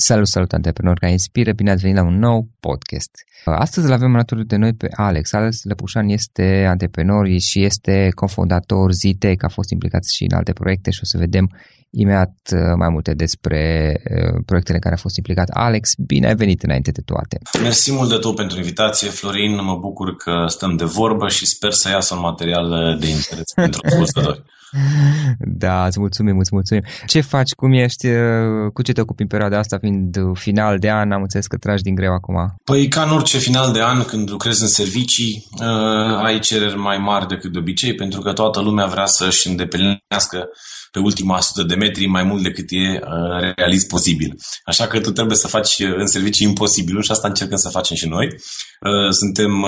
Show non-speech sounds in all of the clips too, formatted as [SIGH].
Salut, salut, antreprenori care inspiră, bine ați venit la un nou podcast. Astăzi îl avem alături de noi pe Alex. Alex Lăpușan este antreprenor și este cofondator Zitec, a fost implicat și în alte proiecte și o să vedem imediat uh, mai multe despre uh, proiectele în care a fost implicat. Alex, bine ai venit înainte de toate. Mersi mult de tot pentru invitație, Florin. Mă bucur că stăm de vorbă și sper să iasă un material de interes pentru ascultători. Da, îți mulțumim, îți mulțumim. Ce faci, cum ești, uh, cu ce te ocupi în perioada asta, fiind final de an, am înțeles că tragi din greu acum. Păi ca în orice final de an, când lucrezi în servicii, uh, ai cereri mai mari decât de obicei, pentru că toată lumea vrea să-și îndeplinească pe ultima sută de metri mai mult decât e uh, realist posibil. Așa că tu trebuie să faci în servicii imposibilul și asta încercăm să facem și noi. Suntem,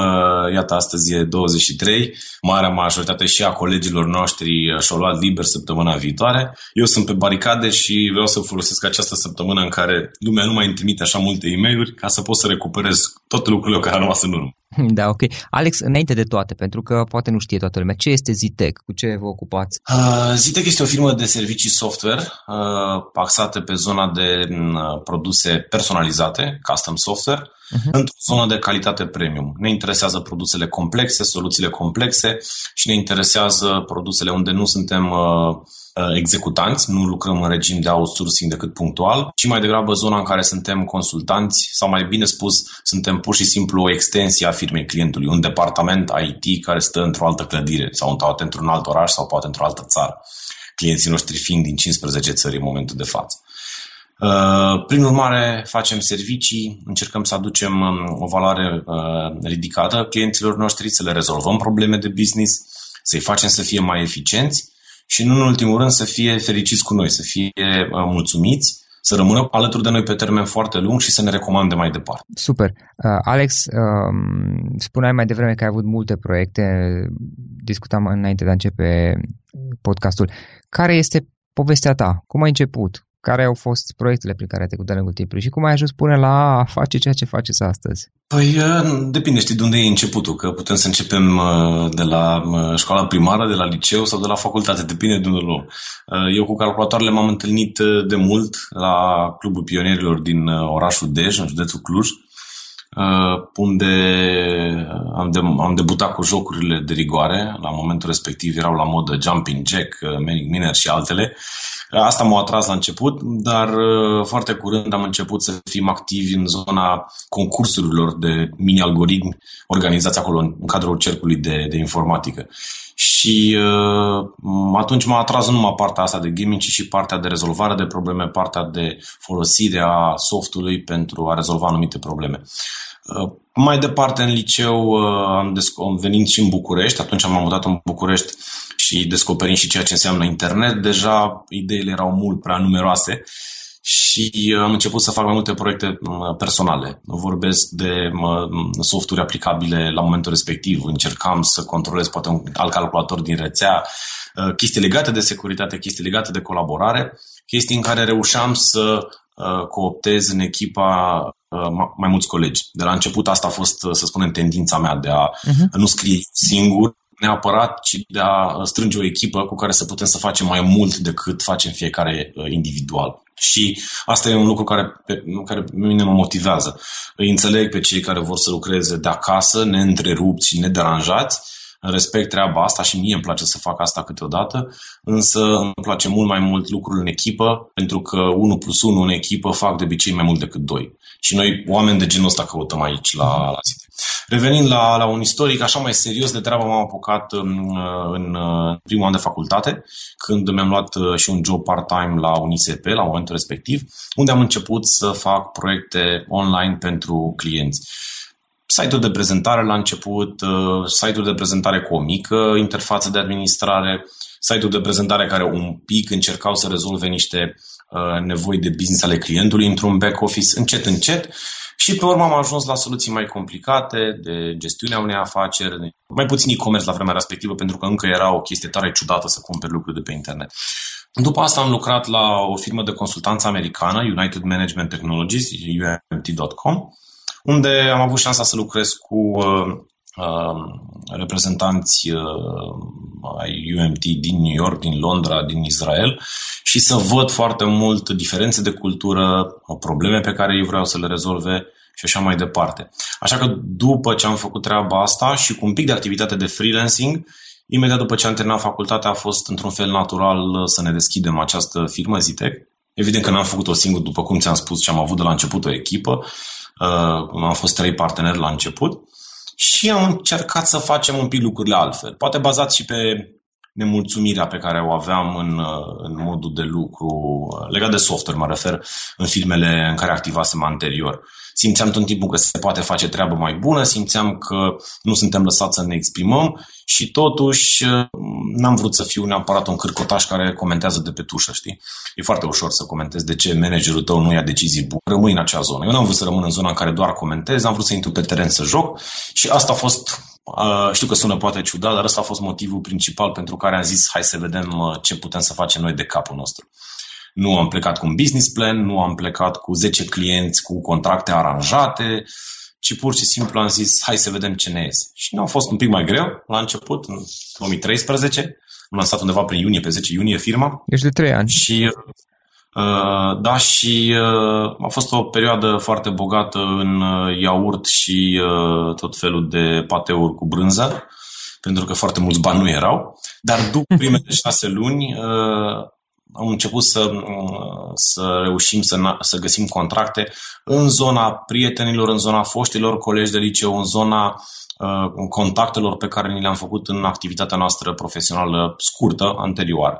iată, astăzi e 23, marea majoritate și a colegilor noștri și-au luat liber săptămâna viitoare. Eu sunt pe baricade și vreau să folosesc această săptămână în care lumea nu mai îmi trimite așa multe e mail ca să pot să recuperez toate lucrurile care au rămas în urmă. [LAUGHS] Da, ok. Alex, înainte de toate, pentru că poate nu știe toată lumea, ce este Zitec? Cu ce vă ocupați? Uh, Zitec este o firmă de servicii software uh, axată pe zona de uh, produse personalizate, custom software, uh-huh. într-o zonă de calitate premium. Ne interesează produsele complexe, soluțiile complexe și ne interesează produsele unde nu suntem uh, Uh, executanți, nu lucrăm în regim de outsourcing decât punctual, ci mai degrabă zona în care suntem consultanți sau mai bine spus, suntem pur și simplu o extensie a firmei clientului, un departament IT care stă într-o altă clădire sau poate într-un alt oraș sau poate într-o altă țară, clienții noștri fiind din 15 țări în momentul de față. Uh, prin urmare, facem servicii, încercăm să aducem um, o valoare uh, ridicată clienților noștri, să le rezolvăm probleme de business, să-i facem să fie mai eficienți și, nu în ultimul rând, să fie fericiți cu noi, să fie uh, mulțumiți, să rămână alături de noi pe termen foarte lung și să ne recomande mai departe. Super. Uh, Alex, uh, spuneai mai devreme că ai avut multe proiecte, discutam înainte de a începe podcastul. Care este povestea ta? Cum ai început? Care au fost proiectele prin care ai trecut de lungul timpului și cum ai ajuns până la a face ceea ce faceți astăzi? Păi depinde, știi, de unde e începutul, că putem să începem de la școala primară, de la liceu sau de la facultate, depinde de unde luăm. Eu cu calculatoarele m-am întâlnit de mult la Clubul Pionierilor din orașul Dej, în județul Cluj, unde am, de, am debutat cu jocurile de rigoare. La momentul respectiv erau la modă Jumping Jack, Manic Miner și altele. Asta m-a atras la început, dar uh, foarte curând am început să fim activi în zona concursurilor de mini-algoritmi organizați acolo în cadrul cercului de, de informatică. Și uh, atunci m-a atras nu numai partea asta de gaming, ci și partea de rezolvare de probleme, partea de folosire a softului pentru a rezolva anumite probleme. Uh, mai departe, în liceu, uh, am, am venit și în București, atunci am mutat în București și descoperim și ceea ce înseamnă internet. Deja ideile erau mult prea numeroase și uh, am început să fac mai multe proiecte personale. Vorbesc de softuri aplicabile la momentul respectiv. Încercam să controlez poate un alt calculator din rețea, chestii legate de securitate, chestii legate de colaborare, chestii în care reușeam să cooptez în echipa Uh, mai mulți colegi. De la început asta a fost, uh, să spunem, tendința mea de a uh-huh. nu scrie singur neapărat, ci de a strânge o echipă cu care să putem să facem mai mult decât facem fiecare uh, individual. Și asta e un lucru care pe, care pe mine mă motivează. Îi înțeleg pe cei care vor să lucreze de acasă, neîntrerupți și nederanjați, respect treaba asta și mie îmi place să fac asta câteodată, însă îmi place mult mai mult lucrul în echipă, pentru că 1 plus 1 în echipă fac de obicei mai mult decât 2. Și noi, oameni de genul ăsta, căutăm aici la, la City. Revenind la, la un istoric, așa mai serios de treabă m-am apucat în, în primul an de facultate, când mi-am luat uh, și un job part-time la un ISP, la momentul respectiv, unde am început să fac proiecte online pentru clienți site-uri de prezentare la început, uh, site-uri de prezentare cu o mică interfață de administrare, site-uri de prezentare care un pic încercau să rezolve niște uh, nevoi de business ale clientului într-un back office, încet, încet. Și pe urmă am ajuns la soluții mai complicate de gestiunea unei afaceri, mai puțin e-commerce la vremea respectivă, pentru că încă era o chestie tare ciudată să cumperi lucruri de pe internet. După asta am lucrat la o firmă de consultanță americană, United Management Technologies, UMT.com, unde am avut șansa să lucrez cu uh, reprezentanți ai UMT din New York, din Londra, din Israel și să văd foarte mult diferențe de cultură, probleme pe care ei vreau să le rezolve și așa mai departe. Așa că după ce am făcut treaba asta și cu un pic de activitate de freelancing, imediat după ce am terminat facultatea a fost într-un fel natural să ne deschidem această firmă Zitec. Evident că n-am făcut-o singur, după cum ți-am spus și am avut de la început o echipă. Uh, am fost trei parteneri la început și am încercat să facem un pic lucrurile altfel. Poate bazat și pe nemulțumirea pe care o aveam în, în modul de lucru legat de software, mă refer în filmele în care activasem anterior. Simțeam tot timpul că se poate face treabă mai bună, simțeam că nu suntem lăsați să ne exprimăm și totuși n-am vrut să fiu neapărat un cârcotaș care comentează de pe tușă, știi? E foarte ușor să comentezi de ce managerul tău nu ia decizii bune, rămâi în acea zonă. Eu n-am vrut să rămân în zona în care doar comentez, am vrut să intru pe teren să joc și asta a fost Uh, știu că sună poate ciudat, dar ăsta a fost motivul principal pentru care am zis hai să vedem uh, ce putem să facem noi de capul nostru. Nu am plecat cu un business plan, nu am plecat cu 10 clienți cu contracte aranjate, ci pur și simplu am zis hai să vedem ce ne iese. Și nu a fost un pic mai greu la început, în 2013. Am lansat undeva prin iunie, pe 10 iunie firma. Ești de 3 ani. Și Uh, da, și uh, a fost o perioadă foarte bogată în uh, iaurt și tot felul de pateuri cu brânză, pentru că foarte mulți bani nu erau. Dar după [LAUGHS] primele șase luni am început să, să reușim să, să găsim contracte în zona prietenilor, în zona foștilor colegi de liceu, în zona contactelor pe care ni le-am făcut în activitatea noastră profesională scurtă, anterioară.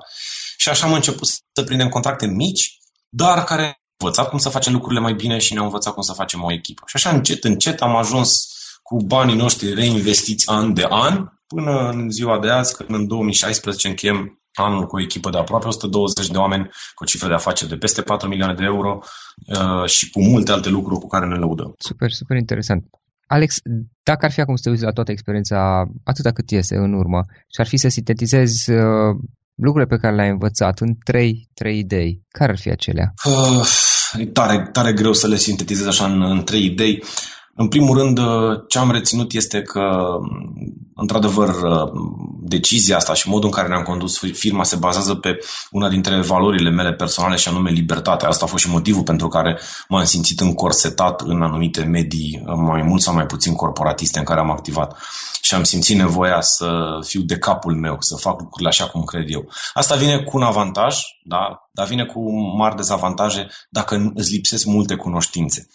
Și așa am început să prindem contracte mici, dar care au învățat cum să facem lucrurile mai bine și ne-au învățat cum să facem o echipă. Și așa încet, încet am ajuns cu banii noștri reinvestiți an de an, până în ziua de azi, când în 2016 încheiem anul cu o echipă de aproape 120 de oameni, cu o cifră de afaceri de peste 4 milioane de euro uh, și cu multe alte lucruri cu care ne lăudăm. Super, super interesant. Alex, dacă ar fi acum să te uiți la toată experiența, atâta cât este în urmă, și ar fi să sintetizezi uh, lucrurile pe care le-ai învățat în trei, trei idei, care ar fi acelea? Uh, e tare, tare greu să le sintetizez așa în, în trei idei. În primul rând, uh, ce am reținut este că, într-adevăr, uh, decizia asta și modul în care ne-am condus firma se bazează pe una dintre valorile mele personale și anume libertatea. Asta a fost și motivul pentru care m-am simțit încorsetat în anumite medii mai mult sau mai puțin corporatiste în care am activat și am simțit nevoia să fiu de capul meu, să fac lucrurile așa cum cred eu. Asta vine cu un avantaj, da? dar vine cu mari dezavantaje dacă îți lipsesc multe cunoștințe.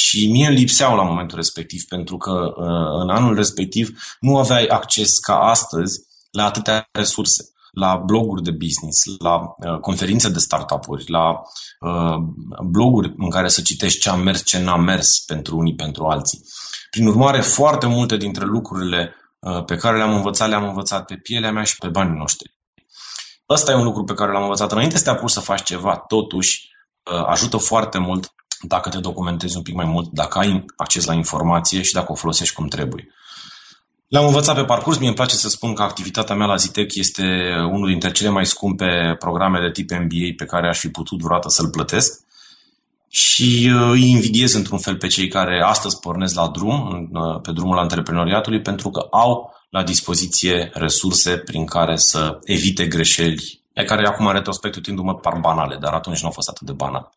Și mie îmi lipseau la momentul respectiv, pentru că uh, în anul respectiv nu aveai acces ca astăzi la atâtea resurse la bloguri de business, la uh, conferințe de startup-uri, la uh, bloguri în care să citești ce a mers, ce n-a mers pentru unii, pentru alții. Prin urmare, foarte multe dintre lucrurile uh, pe care le-am învățat, le-am învățat pe pielea mea și pe banii noștri. Ăsta e un lucru pe care l-am învățat înainte să te apuci să faci ceva, totuși uh, ajută foarte mult dacă te documentezi un pic mai mult, dacă ai acces la informație și dacă o folosești cum trebuie. Le-am învățat pe parcurs. Mie îmi place să spun că activitatea mea la Zitec este unul dintre cele mai scumpe programe de tip MBA pe care aș fi putut vreodată să-l plătesc. Și uh, îi invidiez într-un fel pe cei care astăzi pornesc la drum, uh, pe drumul antreprenoriatului, pentru că au la dispoziție resurse prin care să evite greșeli, care acum în retrospect uitându-mă par banale, dar atunci nu au fost atât de banale.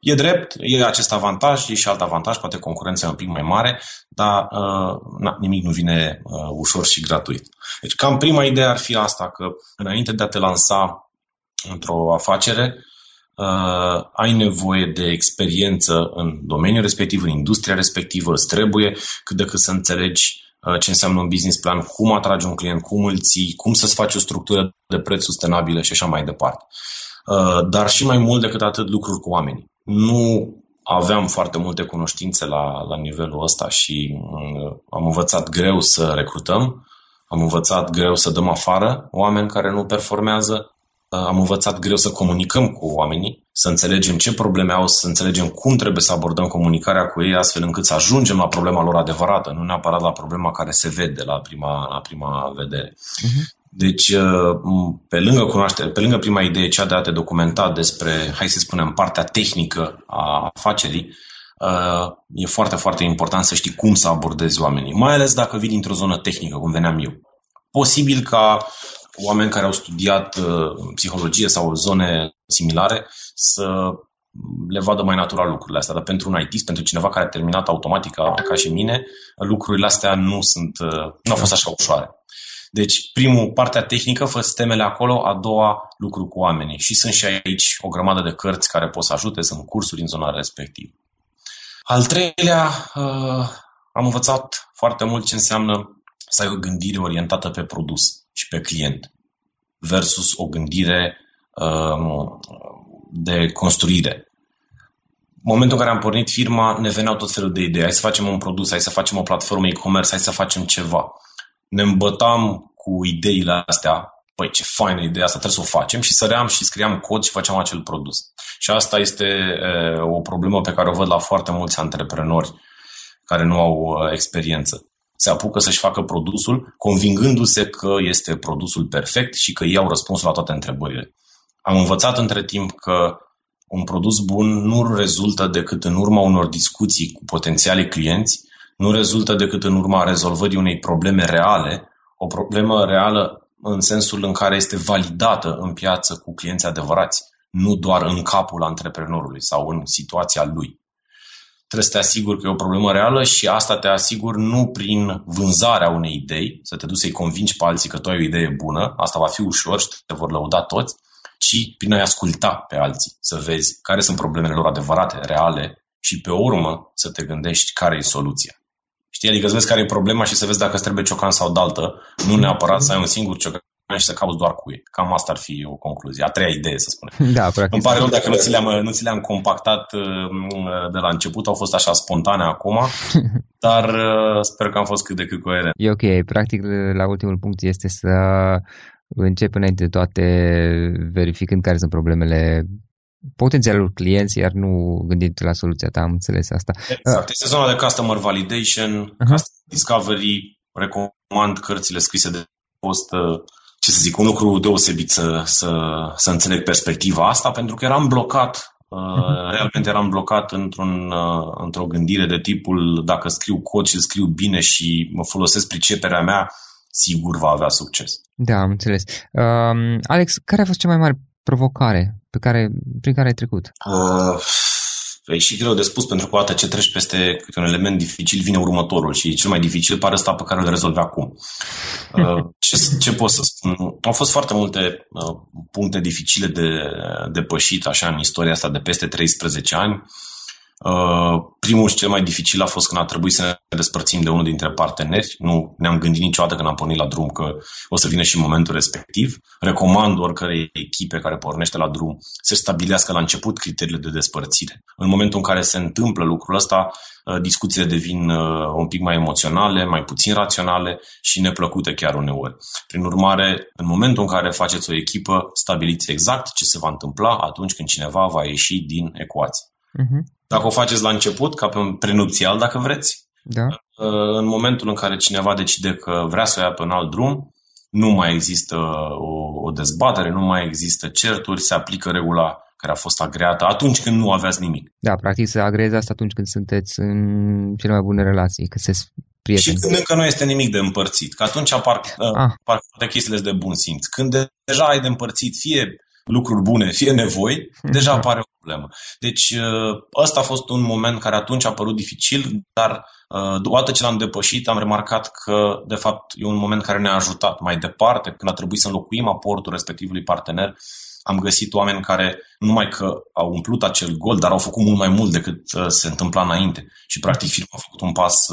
E drept, e acest avantaj, e și alt avantaj, poate concurența e un pic mai mare, dar uh, na, nimic nu vine uh, ușor și gratuit. Deci cam prima idee ar fi asta, că înainte de a te lansa într-o afacere, uh, ai nevoie de experiență în domeniul respectiv, în industria respectivă, îți trebuie cât de cât să înțelegi uh, ce înseamnă un business plan, cum atragi un client, cum îl ții, cum să-ți faci o structură de preț sustenabilă și așa mai departe. Uh, dar și mai mult decât atât lucruri cu oamenii. Nu aveam foarte multe cunoștințe la, la nivelul ăsta și uh, am învățat greu să recrutăm, am învățat greu să dăm afară oameni care nu performează, am învățat greu să comunicăm cu oamenii, să înțelegem ce probleme au, să înțelegem cum trebuie să abordăm comunicarea cu ei, astfel încât să ajungem la problema lor adevărată, nu neapărat la problema care se vede la prima, la prima vedere. Uh-huh. Deci, uh, pe lângă cunoaștere, pe lângă prima idee, cea de a te documenta despre, hai să spunem, partea tehnică a afacerii, uh, e foarte, foarte important să știi cum să abordezi oamenii, mai ales dacă vii dintr-o zonă tehnică, cum veneam eu. Posibil ca oameni care au studiat uh, psihologie sau zone similare să le vadă mai natural lucrurile astea, dar pentru un IT, pentru cineva care a terminat automatica ca și mine, lucrurile astea nu sunt, uh, nu au fost așa ușoare. Deci, primul, partea tehnică, fă temele acolo, a doua, lucru cu oamenii. Și sunt și aici o grămadă de cărți care pot să ajute, sunt cursuri în zona respectivă. Al treilea, uh, am învățat foarte mult ce înseamnă să ai o gândire orientată pe produs și pe client versus o gândire uh, de construire. În momentul în care am pornit firma, ne veneau tot felul de idei. Hai să facem un produs, hai să facem o platformă e-commerce, hai să facem ceva. Ne îmbătam cu ideile astea. Păi, ce faină ideea asta, trebuie să o facem și săream și scriam cod și făceam acel produs. Și asta este e, o problemă pe care o văd la foarte mulți antreprenori care nu au experiență. Se apucă să-și facă produsul convingându-se că este produsul perfect și că ei au răspunsul la toate întrebările. Am învățat între timp că un produs bun nu rezultă decât în urma unor discuții cu potențiali clienți, nu rezultă decât în urma rezolvării unei probleme reale, o problemă reală în sensul în care este validată în piață cu clienți adevărați, nu doar în capul antreprenorului sau în situația lui. Trebuie să te asiguri că e o problemă reală și asta te asiguri nu prin vânzarea unei idei, să te duci să-i convingi pe alții că tu ai o idee bună, asta va fi ușor și te vor lăuda toți, ci prin a-i asculta pe alții, să vezi care sunt problemele lor adevărate, reale și pe urmă să te gândești care e soluția. Știi? Adică să vezi care e problema și să vezi dacă îți trebuie ciocan sau daltă, nu neapărat să ai un singur ciocan și să cauți doar cu ei. Cam asta ar fi o concluzie. A treia idee, să spunem. [LAUGHS] Da, practic. Îmi pare rău dacă nu ți, le-am, nu ți le-am compactat uh, de la început, au fost așa spontane acum, [LAUGHS] dar uh, sper că am fost cât de cât coerent. E ok. Practic, la ultimul punct este să încep înainte de toate verificând care sunt problemele potențialul clienți, iar nu gândit la soluția ta, am înțeles asta. Exact, este zona de customer validation, uh-huh. customer discovery, recomand cărțile scrise de post, ce să zic, un lucru deosebit să, să, să înțeleg perspectiva asta, pentru că eram blocat, uh-huh. realmente eram blocat într-un, uh, într-o gândire de tipul dacă scriu cod și scriu bine și mă folosesc priceperea mea, sigur va avea succes. Da, am înțeles. Uh, Alex, care a fost cea mai mare provocare pe care, prin care ai trecut? Uh, e și greu de spus, pentru că odată ce treci peste câte un element dificil, vine următorul și cel mai dificil pare ăsta pe care îl rezolvi acum. Uh, [LAUGHS] ce, ce pot să spun? Au fost foarte multe uh, puncte dificile de depășit așa în istoria asta de peste 13 ani. Uh, primul și cel mai dificil a fost când a trebuit să ne despărțim de unul dintre parteneri. Nu ne-am gândit niciodată când am pornit la drum că o să vină și momentul respectiv. Recomand oricărei echipe care pornește la drum să stabilească la început criteriile de despărțire. În momentul în care se întâmplă lucrul ăsta, uh, discuțiile devin uh, un pic mai emoționale, mai puțin raționale și neplăcute chiar uneori. Prin urmare, în momentul în care faceți o echipă, stabiliți exact ce se va întâmpla atunci când cineva va ieși din ecuație. Uh-huh. Dacă o faceți la început, ca pe un prenupțial, dacă vreți, da. Uh, în momentul în care cineva decide că vrea să o ia pe un alt drum, nu mai există o, o dezbatere, nu mai există certuri, se aplică regula care a fost agreată atunci când nu aveați nimic. Da, practic se agrează asta atunci când sunteți în cele mai bune relații, că se prieteni. Și când încă nu este nimic de împărțit, că atunci apar, uh, ah. apar toate chestiile de bun simț. Când deja ai de împărțit fie lucruri bune, fie nevoi, deja mhm. apare o problemă. Deci uh, ăsta a fost un moment care atunci a părut dificil, dar uh, odată ce l-am depășit am remarcat că de fapt e un moment care ne-a ajutat mai departe, când a trebuit să înlocuim aportul respectivului partener, am găsit oameni care nu numai că au umplut acel gol, dar au făcut mult mai mult decât uh, se întâmpla înainte. Și practic firma a făcut un pas,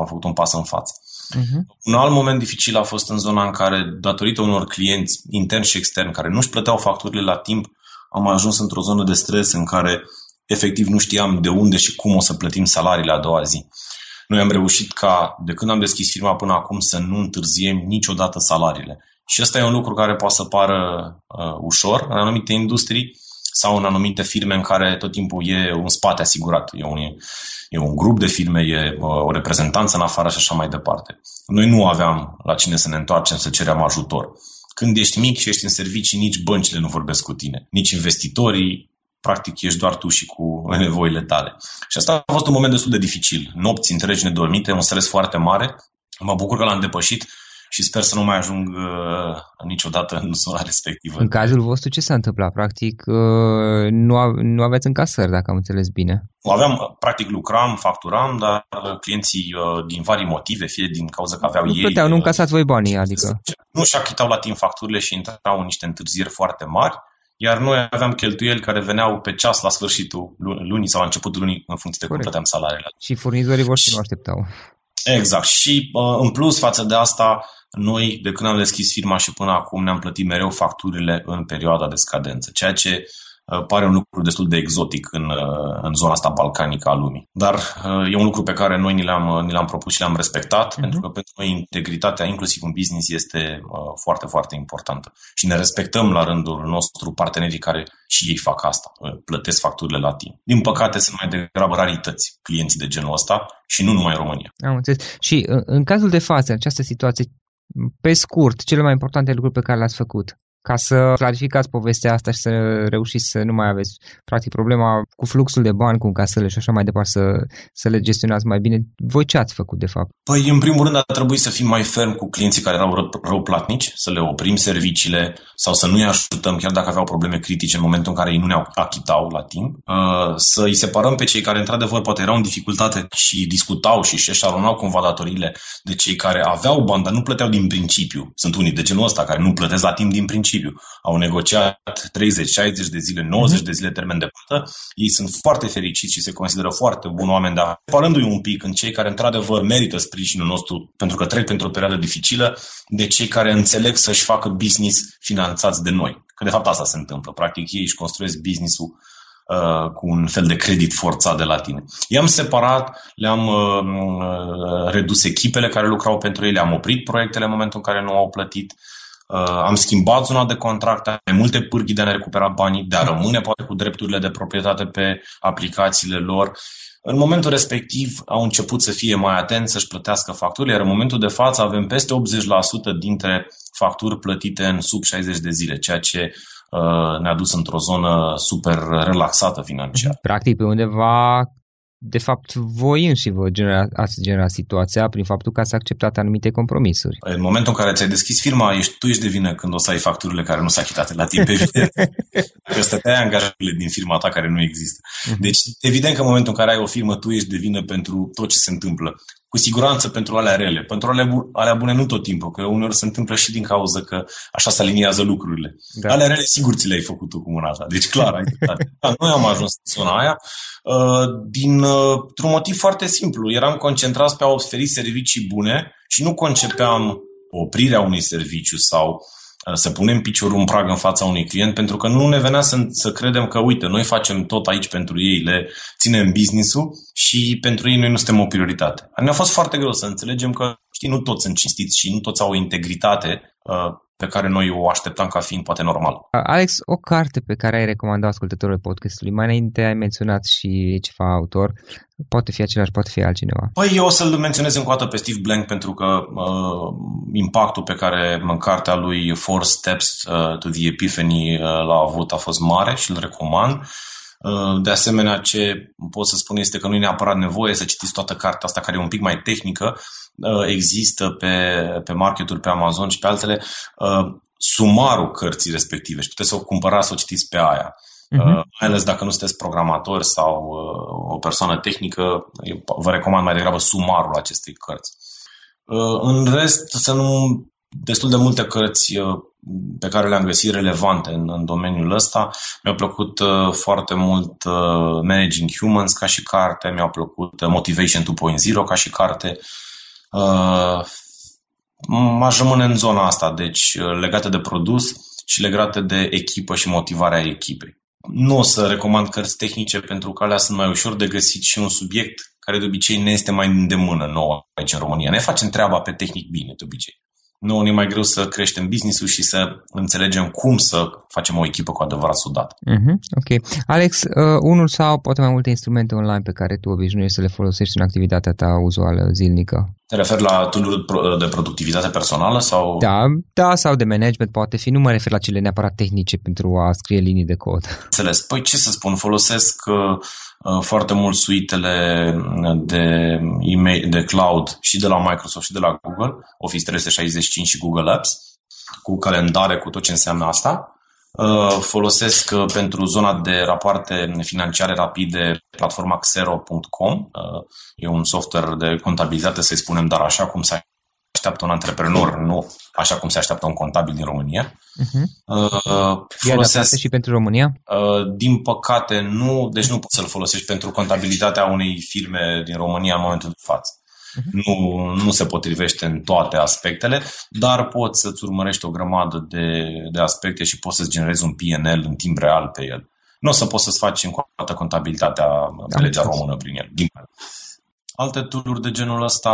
a făcut un pas în față. Uh-huh. Un alt moment dificil a fost în zona în care, datorită unor clienți interni și externi care nu-și plăteau facturile la timp, am ajuns într-o zonă de stres în care efectiv nu știam de unde și cum o să plătim salariile a doua zi. Noi am reușit ca, de când am deschis firma până acum, să nu întârziem niciodată salariile. Și ăsta e un lucru care poate să pară uh, ușor în anumite industrii sau în anumite firme în care tot timpul e un spate asigurat. E un, e un grup de firme, e o reprezentanță în afară și așa mai departe. Noi nu aveam la cine să ne întoarcem să cerem ajutor. Când ești mic și ești în servicii, nici băncile nu vorbesc cu tine, nici investitorii, practic ești doar tu și cu [LAUGHS] nevoile tale. Și asta a fost un moment destul de dificil. Nopți întregi nedormite, un stres foarte mare. Mă bucur că l-am depășit și sper să nu mai ajung uh, niciodată în zona respectivă. În cazul vostru ce s-a întâmplat? Practic uh, nu, a, nu aveți încasări, dacă am înțeles bine. Aveam, practic lucram, facturam, dar clienții uh, din vari motive, fie din cauza că aveau nu ei... Plăteau, nu uh, încasați voi banii, adică... Nu și achitau la timp facturile și intrau în niște întârzieri foarte mari iar noi aveam cheltuieli care veneau pe ceas la sfârșitul lunii sau la începutul lunii în funcție de cum plăteam salariile. Și furnizorii voștri nu așteptau. Exact. Și în plus față de asta, noi, de când am deschis firma și până acum, ne-am plătit mereu facturile în perioada de scadență, ceea ce Uh, pare un lucru destul de exotic în, uh, în zona asta balcanică a lumii. Dar uh, e un lucru pe care noi ni l-am, ni l-am propus și l-am respectat, uh-huh. pentru că pentru noi integritatea, inclusiv în business, este foarte, foarte importantă. Și ne respectăm la rândul nostru partenerii care și ei fac asta, plătesc facturile la timp. Din păcate, sunt mai degrabă rarități clienții de genul ăsta și nu numai în România. Am înțeles. Și în cazul de față, în această situație, pe scurt, cele mai importante lucruri pe care le-ați făcut ca să clarificați povestea asta și să reușiți să nu mai aveți practic problema cu fluxul de bani, cu încasările și așa mai departe, să, să le gestionați mai bine. Voi ce ați făcut de fapt? Păi, în primul rând, a trebuit să fim mai ferm cu clienții care erau rău, rău platnici, să le oprim serviciile sau să nu-i ajutăm chiar dacă aveau probleme critice în momentul în care ei nu ne achitau la timp, uh, să îi separăm pe cei care într-adevăr poate erau în dificultate și discutau și își eșalonau cumva datoriile de cei care aveau bani, dar nu plăteau din principiu. Sunt unii de genul ăsta care nu plătesc la timp din principiu principiu. Au negociat 30, 60 de zile, 90 de zile termen de plată. Ei sunt foarte fericiți și se consideră foarte buni oameni, dar separându-i un pic în cei care într-adevăr merită sprijinul nostru pentru că trec pentru o perioadă dificilă, de cei care înțeleg să-și facă business finanțați de noi. Că de fapt asta se întâmplă. Practic ei își construiesc business-ul Uh, cu un fel de credit forțat de la tine. I-am separat, le-am uh, uh, redus echipele care lucrau pentru ei, le-am oprit proiectele în momentul în care nu au plătit, Uh, am schimbat zona de contract, mai multe pârghii de a ne recupera banii, de a rămâne poate cu drepturile de proprietate pe aplicațiile lor. În momentul respectiv au început să fie mai atenți să-și plătească facturile, iar în momentul de față avem peste 80% dintre facturi plătite în sub 60 de zile, ceea ce uh, ne-a dus într-o zonă super relaxată financiar. Practic, pe undeva de fapt, voi înși vă genera, ați generat situația prin faptul că ați acceptat anumite compromisuri. În momentul în care ți-ai deschis firma, ești, tu ești de vină când o să ai facturile care nu s-au achitate la timp, evident. [LAUGHS] că stăteai angajările din firma ta care nu există. Mhm. Deci, evident că în momentul în care ai o firmă, tu ești de vină pentru tot ce se întâmplă cu siguranță pentru alea rele. Pentru alea, bu- alea bune nu tot timpul, că uneori se întâmplă și din cauza că așa se aliniază lucrurile. Da. Alea rele sigur ți le-ai făcut tu cu mâna ta. Deci clar, ai [LAUGHS] da, Noi am ajuns în zona aia uh, din, uh, un motiv foarte simplu. Eram concentrați pe a oferi servicii bune și nu concepeam oprirea unui serviciu sau să punem piciorul în prag în fața unui client, pentru că nu ne venea să, să credem că, uite, noi facem tot aici pentru ei, le ținem business-ul și pentru ei noi nu suntem o prioritate. Ne-a fost foarte greu să înțelegem că, știi, nu toți sunt cinstiți și nu toți au o integritate uh, pe care noi o așteptam ca fiind poate normal. Alex, o carte pe care ai recomandat ascultătorului podcastului, mai înainte ai menționat și ceva autor, poate fi același, poate fi altcineva. Păi eu o să-l menționez încă o dată pe Steve Blank pentru că uh, impactul pe care în cartea lui Four Steps uh, to the Epiphany uh, l-a avut a fost mare și îl recomand. Uh, de asemenea, ce pot să spun este că nu e neapărat nevoie să citiți toată cartea asta, care e un pic mai tehnică, Uh, există pe, pe marketuri, pe Amazon și pe altele, uh, sumarul cărții respective și puteți să o cumpărați, să o citiți pe aia. Uh-huh. mai ales dacă nu sunteți programator sau o persoană tehnică, vă recomand mai degrabă sumarul acestei cărți. În rest, să nu destul de multe cărți pe care le-am găsit relevante în, în domeniul ăsta. Mi-a plăcut uh, foarte mult uh, Managing Humans ca și carte, mi-a plăcut Motivation 2.0 ca și carte. Uh, aș rămâne în zona asta, deci uh, legate de produs și legate de echipă și motivarea echipei. Nu o să recomand cărți tehnice pentru că alea sunt mai ușor de găsit și un subiect care de obicei ne este mai îndemână nouă aici în România. Ne facem treaba pe tehnic bine de obicei. Nu ne e mai greu să creștem business-ul și să înțelegem cum să facem o echipă cu adevărat sudată. Uh-huh, ok. Alex, uh, unul sau poate mai multe instrumente online pe care tu obișnuiești să le folosești în activitatea ta uzuală zilnică? Te referi la tool de productivitate personală sau? Da, da, sau de management poate fi. Nu mă refer la cele neapărat tehnice pentru a scrie linii de cod. Înțeles. Păi ce să spun, folosesc uh, uh, foarte mult suitele de, email, de cloud și de la Microsoft și de la Google, Office 365 și Google Apps, cu calendare, cu tot ce înseamnă asta. Uh, folosesc uh, pentru zona de rapoarte financiare rapide platforma xero.com. Uh, e un software de contabilitate, să-i spunem, dar așa cum se așteaptă un antreprenor, nu așa cum se așteaptă un contabil din România. Uh-huh. Uh, folosesc și pentru România? Uh, din păcate nu, deci nu poți să-l folosești pentru contabilitatea unei firme din România în momentul de față. Mhm. Nu, nu se potrivește în toate aspectele, dar poți să-ți urmărești o grămadă de, de aspecte și poți să-ți generezi un PNL în timp real pe el. Nu o să poți să-ți faci încă o dată contabilitatea pe legea română prin el. Din Alte tool de genul ăsta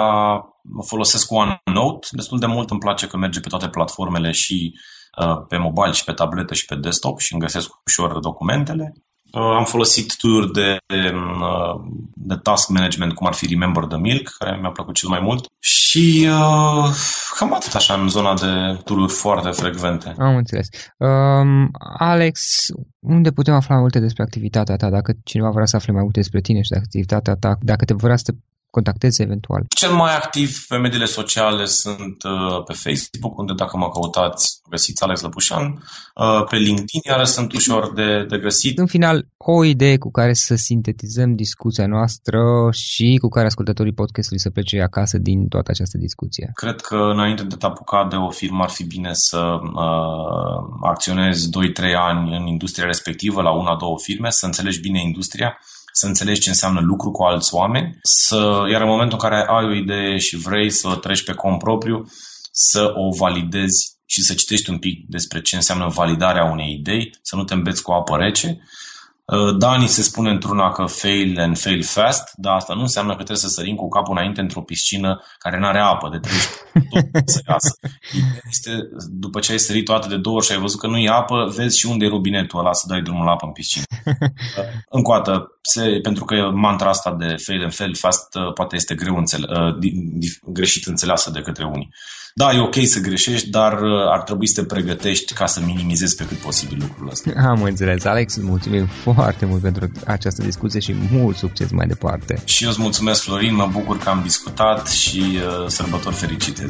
folosesc OneNote destul de mult. Îmi place că merge pe toate platformele și uh, pe mobile și pe tabletă și pe desktop și îmi găsesc ușor documentele. Uh, am folosit tool de, uh, de task management, cum ar fi Remember the Milk, care mi-a plăcut cel mai mult. Și uh, cam atât așa în zona de tool foarte frecvente. Am înțeles. Um, Alex, unde putem afla multe despre activitatea ta? Dacă cineva vrea să afle mai multe despre tine și de activitatea ta, dacă te vrea să contacteze eventual? Cel mai activ pe mediile sociale sunt uh, pe Facebook, unde dacă mă căutați, găsiți Alex Lăpușan, uh, pe LinkedIn, iar sunt ușor de, de găsit. În final, o idee cu care să sintetizăm discuția noastră și cu care ascultătorii podcastului să plece acasă din toată această discuție. Cred că înainte de te apuca de o firmă ar fi bine să uh, acționezi 2-3 ani în industria respectivă, la una, două firme, să înțelegi bine industria, să înțelegi ce înseamnă lucru cu alți oameni, să, iar în momentul în care ai o idee și vrei să o treci pe cont propriu, să o validezi și să citești un pic despre ce înseamnă validarea unei idei, să nu te îmbeți cu apă rece Uh, Dani se spune într-una că fail and fail fast, dar asta nu înseamnă că trebuie să sărim cu capul înainte într-o piscină care nu are apă, de trei [LAUGHS] tot să iasă. Este, după ce ai sărit toate de două ori și ai văzut că nu e apă, vezi și unde e robinetul ăla să dai drumul la apă în piscină. Uh, [LAUGHS] încă o dată, se, pentru că mantra asta de fail and fail fast uh, poate este greu înțele, greșit înțeleasă de către unii. Da, e ok să greșești, dar ar trebui să te pregătești ca să minimizezi pe cât posibil lucrul ăsta. Am înțeles. Alex, mulțumim foarte mult pentru această discuție și mult succes mai departe. Și eu îți mulțumesc, Florin, mă bucur că am discutat și uh, sărbători fericite.